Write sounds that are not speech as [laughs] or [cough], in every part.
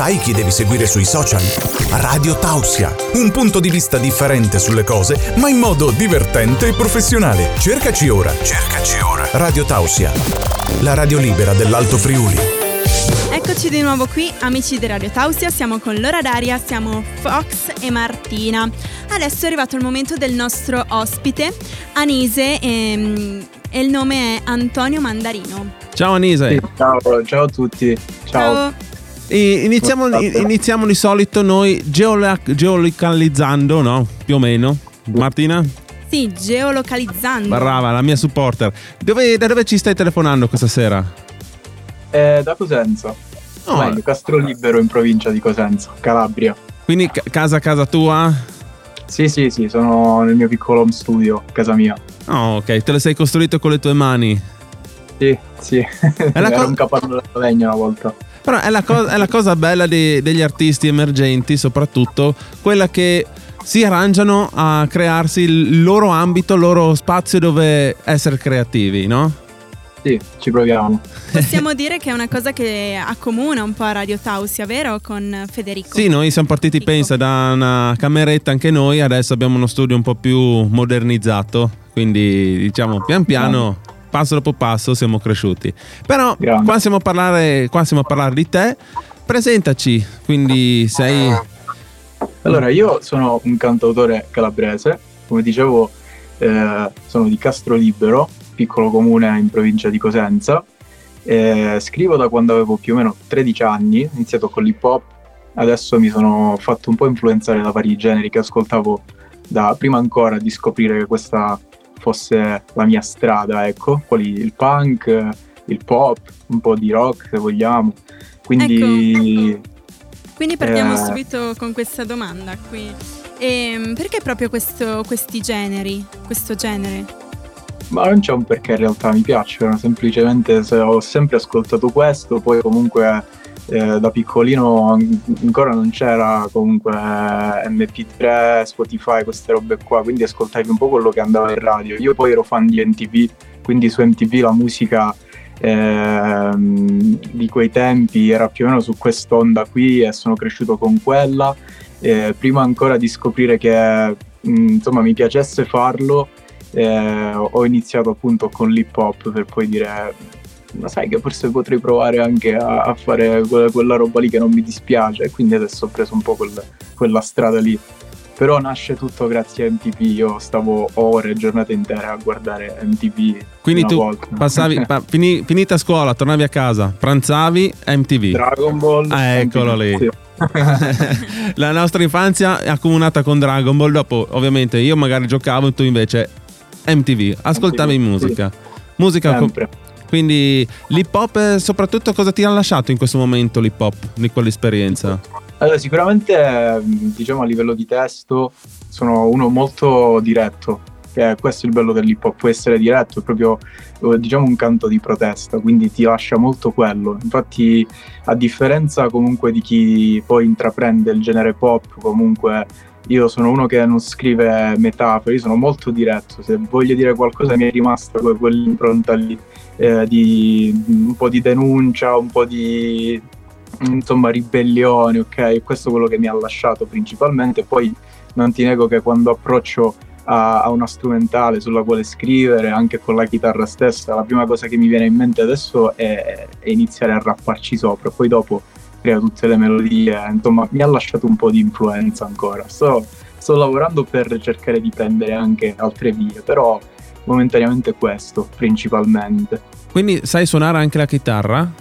Sai chi devi seguire sui social? Radio Tausia, un punto di vista differente sulle cose, ma in modo divertente e professionale. Cercaci ora. Cercaci ora. Radio Tausia, la radio libera dell'Alto Friuli. Eccoci di nuovo qui, amici di Radio Tausia, siamo con Lora Daria, siamo Fox e Martina. Adesso è arrivato il momento del nostro ospite, Anise, e, e il nome è Antonio Mandarino. Ciao Anise. Sì, ciao, ciao a tutti. Ciao. Ciao. Iniziamo, iniziamo di solito noi geolocalizzando, no? Più o meno. Martina? Sì, geolocalizzando. Brava, la mia supporter. Dove, da dove ci stai telefonando questa sera? Eh, da Cosenza. Oh, Meglio, Castro Libero in provincia di Cosenza, Calabria. quindi ca- casa casa tua? Sì, sì, sì, sono nel mio piccolo home studio, casa mia. Oh, ok, te lo sei costruito con le tue mani. Sì, sì. la [laughs] Era co- un capanno della legna una volta. Però è la, co- è la cosa bella di- degli artisti emergenti, soprattutto quella che si arrangiano a crearsi il loro ambito, il loro spazio dove essere creativi, no? Sì, ci proviamo. Possiamo dire che è una cosa che accomuna un po' a Radio Tausia, vero? Con Federico. Sì, noi siamo partiti, Ecco. pensa, da una cameretta anche noi, adesso abbiamo uno studio un po' più modernizzato, quindi diciamo pian piano, passo dopo passo, siamo cresciuti. Però Grande. qua siamo, a parlare, qua siamo a parlare di te, presentaci, quindi sei... Allora, io sono un cantautore calabrese, come dicevo, eh, sono di Castro Libero, piccolo comune in provincia di Cosenza. Eh, scrivo da quando avevo più o meno 13 anni, ho iniziato con l'hip hop, adesso mi sono fatto un po' influenzare da vari generi che ascoltavo da prima ancora di scoprire che questa fosse la mia strada, ecco, quali il punk, il pop, un po' di rock se vogliamo. Quindi [laughs] Quindi partiamo Eh. subito con questa domanda qui. Ehm, perché proprio questo- questi generi, questo genere? Ma non c'è un perché in realtà mi piacciono, semplicemente se ho sempre ascoltato questo, poi comunque eh, da piccolino an- ancora non c'era comunque eh, MP3, Spotify, queste robe qua, quindi ascoltavi un po' quello che andava in radio. Io poi ero fan di NTV, quindi su MTV la musica ehm, di quei tempi era più o meno su quest'onda qui e sono cresciuto con quella. Eh, prima ancora di scoprire che mh, insomma mi piacesse farlo, eh, ho iniziato appunto con l'hip hop per poi dire ma sai che forse potrei provare anche a, a fare que- quella roba lì che non mi dispiace e quindi adesso ho preso un po' quel- quella strada lì però nasce tutto grazie a MTV io stavo ore giornate intere a guardare MTV Quindi tu volta. passavi, [laughs] pa- fini- finita scuola, tornavi a casa, pranzavi, MTV. Dragon Ball Ah, eccolo MTV, lì. sì. [laughs] la nostra infanzia è accomunata con Dragon Ball. Dopo, ovviamente, io magari giocavo, tu invece MTV, ascoltavi MTV, musica. Musica com- sempre quindi l'hip hop, eh, soprattutto, cosa ti ha lasciato in questo momento l'hip hop di quell'esperienza? Allora, sicuramente mh, diciamo a livello di testo sono uno molto diretto, che è questo è il bello dell'hip hop, può essere diretto, è proprio eh, diciamo un canto di protesta, quindi ti lascia molto quello. Infatti, a differenza comunque di chi poi intraprende il genere pop, comunque io sono uno che non scrive metafore, io sono molto diretto, se voglio dire qualcosa mi è rimasta que- quell'impronta lì eh, di un po' di denuncia, un po' di insomma ribellione, ok? Questo è quello che mi ha lasciato principalmente. Poi non ti nego che quando approccio a, a una strumentale sulla quale scrivere, anche con la chitarra stessa, la prima cosa che mi viene in mente adesso è, è iniziare a rapparci sopra, poi dopo crea tutte le melodie, insomma mi ha lasciato un po' di influenza ancora. Sto, sto lavorando per cercare di prendere anche altre vie, però momentaneamente questo principalmente. Quindi sai suonare anche la chitarra?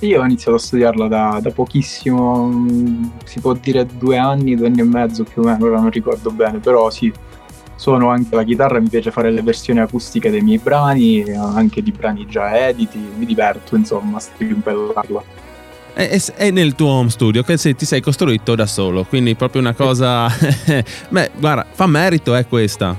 Io ho iniziato a studiarla da, da pochissimo, mm, si può dire due anni, due anni e mezzo più o meno, ora non ricordo bene, però sì, suono anche la chitarra, mi piace fare le versioni acustiche dei miei brani, eh, anche di brani già editi, mi diverto insomma a strimpellarla. È, è- nel tuo home studio che se ti sei costruito da solo, quindi proprio una cosa... [laughs] Beh, guarda, fa merito è questa.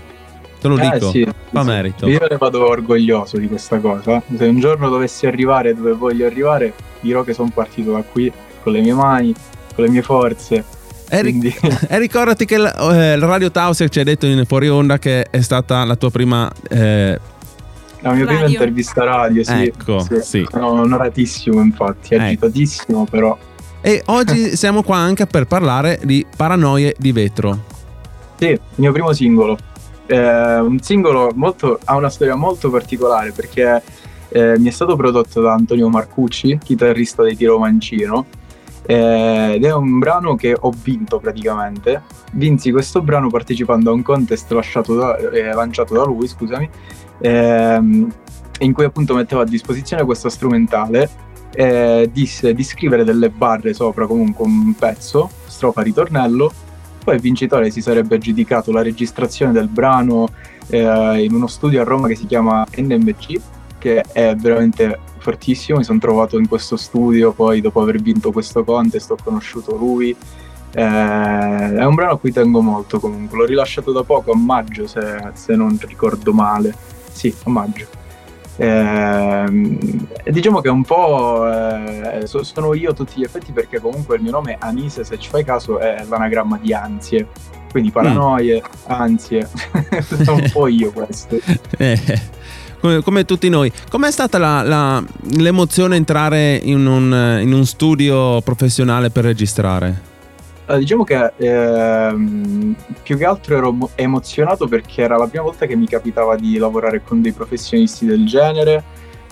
Te lo Eh, dico. sì, fa sì. merito. Io ne vado orgoglioso di questa cosa. Se un giorno dovessi arrivare dove voglio arrivare, dirò che sono partito da qui con le mie mani, con le mie forze. E, ri- Quindi [laughs] e ricordati che il, eh, il Radio Tauser ci ha detto in fuori onda che è stata la tua prima... eh, la mia prima Radio. intervista radio, sì. Ecco, sì. Sono onoratissimo infatti, Ecco. agitatissimo però. E oggi [laughs] siamo qua anche per parlare di Paranoie di vetro. Sì, il mio primo singolo. Eh, un singolo molto, ha una storia molto particolare perché eh, mi è stato prodotto da Antonio Marcucci, chitarrista dei Tiro Mancino, eh, ed è un brano che ho vinto praticamente. Vinsi questo brano partecipando a un contest da, eh, lanciato da lui, scusami, ehm, in cui appunto mettevo a disposizione questo strumentale eh, disse di scrivere delle barre sopra comunque un pezzo, strofa ritornello, poi il vincitore si sarebbe aggiudicato la registrazione del brano eh, in uno studio a Roma che si chiama NMG, che è veramente fortissimo, mi sono trovato in questo studio, poi dopo aver vinto questo contest ho conosciuto lui, eh, è un brano a cui tengo molto comunque, l'ho rilasciato da poco, a maggio se, se non ricordo male, sì, a maggio. Eh, diciamo che un po' eh, sono io a tutti gli effetti perché comunque il mio nome Anise, se ci fai caso, è l'anagramma di ansie. Quindi paranoie, mm. ansie, [laughs] sono un po' io questo. [laughs] Eh, come, tutti noi. Com'è stata la, la, l'emozione entrare in un, in un studio professionale per registrare? diciamo che ehm, più che altro ero emozionato perché era la prima volta che mi capitava di lavorare con dei professionisti del genere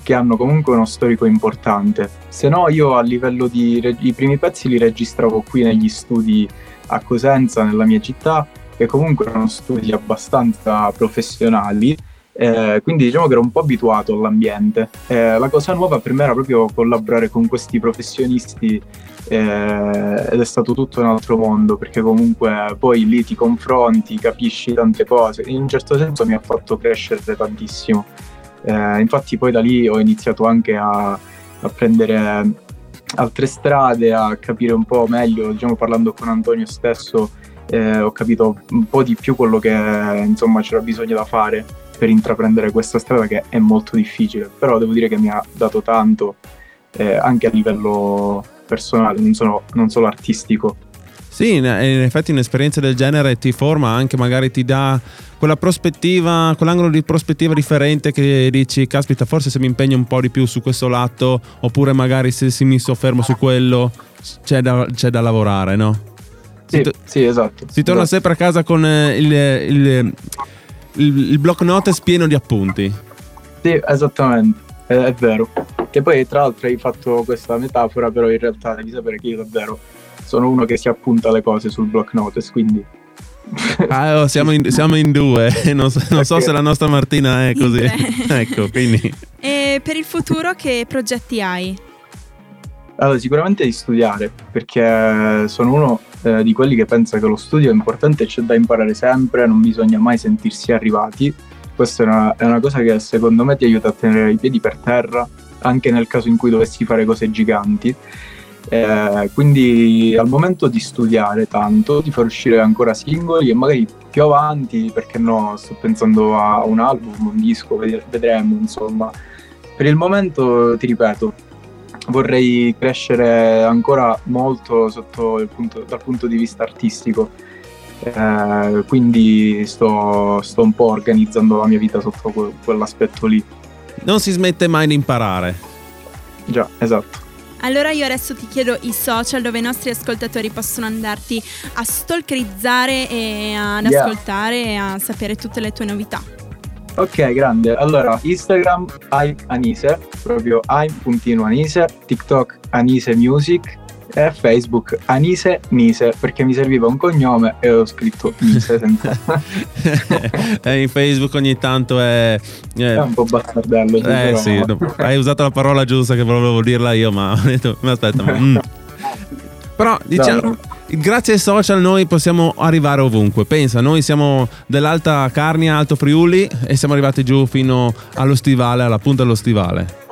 che hanno comunque uno storico importante. Se no io a livello di reg- i primi pezzi li registravo qui negli studi a Cosenza, nella mia città, che comunque erano studi abbastanza professionali. Eh, quindi diciamo che ero un po' abituato all'ambiente. Eh, la cosa nuova per me era proprio collaborare con questi professionisti eh, ed è stato tutto un altro mondo perché comunque poi lì ti confronti, capisci tante cose, in un certo senso mi ha fatto crescere tantissimo. Eh, infatti poi da lì ho iniziato anche a, a, prendere altre strade, a capire un po' meglio, diciamo parlando con Antonio stesso, eh, ho capito un po' di più quello che insomma c'era bisogno da fare per intraprendere questa strada che è molto difficile, però devo dire che mi ha dato tanto eh, anche a livello personale, non, sono, non solo artistico. Sì, in effetti un'esperienza del genere ti forma anche, magari ti dà quella prospettiva, quell'angolo di prospettiva differente che dici, caspita, forse se mi impegno un po' di più su questo lato, oppure magari se, se mi soffermo su quello, c'è da, c'è da lavorare, no? Sì, to- sì, esatto. Si torna esatto. sempre a casa con eh, il, il, il, il block notes pieno di appunti. Sì, esattamente, è, è vero. Che poi tra l'altro hai fatto questa metafora, però in realtà devi sapere che io davvero sono uno che si appunta le cose sul block notice, quindi... Ah, oh, siamo, in, siamo, in, due, [laughs] non so, non so, se la nostra Martina è così. [laughs] ecco, quindi... E per il futuro che progetti hai? Allora, sicuramente di studiare, perché sono uno eh, di quelli che pensa che lo studio è importante, c'è da imparare sempre, non bisogna mai sentirsi arrivati. Questa è una, è una cosa che secondo me ti aiuta a tenere i piedi per terra anche nel caso in cui dovessi fare cose giganti. Eh, quindi al momento di studiare tanto, di far uscire ancora singoli e magari più avanti, perché no, sto pensando a un album, un disco, vedremo insomma. Per il momento, ti ripeto, vorrei crescere ancora molto punto, dal punto di vista artistico. Eh, quindi sto, sto, un po' organizzando la mia vita sotto que- quell'aspetto lì non si smette mai di imparare. Già, esatto. Allora io adesso ti chiedo i social dove i nostri ascoltatori possono andarti a stalkerizzare e ad yeah. ascoltare e a sapere tutte le tue novità. Ok, grande. Allora, Instagram Anise, proprio I'm.anise, TikTok Anise Music, e Facebook Anise Nise perché mi serviva un cognome e ho scritto Nise senza. [laughs] e in Facebook ogni tanto è, è... è un po' bastardello. Eh sì, no, hai usato la parola giusta che volevo dirla io, ma [laughs] ho detto, ma aspetta. Ma, mm. [laughs] Però diciamo. Grazie ai social noi possiamo arrivare ovunque. Pensa, noi siamo dell'Alta Carnia, Alto Friuli e siamo arrivati giù fino allo stivale, alla punta dello stivale.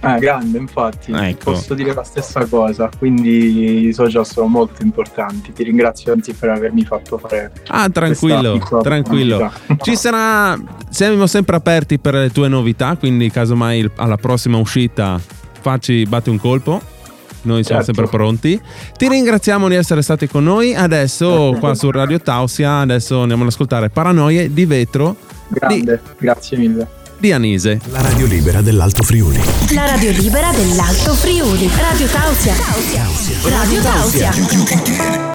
Ah, grande, infatti, ecco. posso dire la stessa cosa, quindi i social sono molto importanti. Ti ringrazio anzi per avermi fatto fare. Ah, tranquillo, tranquillo. Ci sarà, siamo sempre aperti per le tue novità, quindi casomai alla prossima uscita facci batti un colpo. Noi siamo certo. sempre pronti. Ti ringraziamo di essere stati con noi. Adesso qua su Radio Tausia, adesso andiamo ad ascoltare Paranoie di vetro. Grande, di... grazie mille di Anise. La radio libera dell'Alto Friuli. La radio libera dell'Alto Friuli. Radio Tausia. Radio Tausia.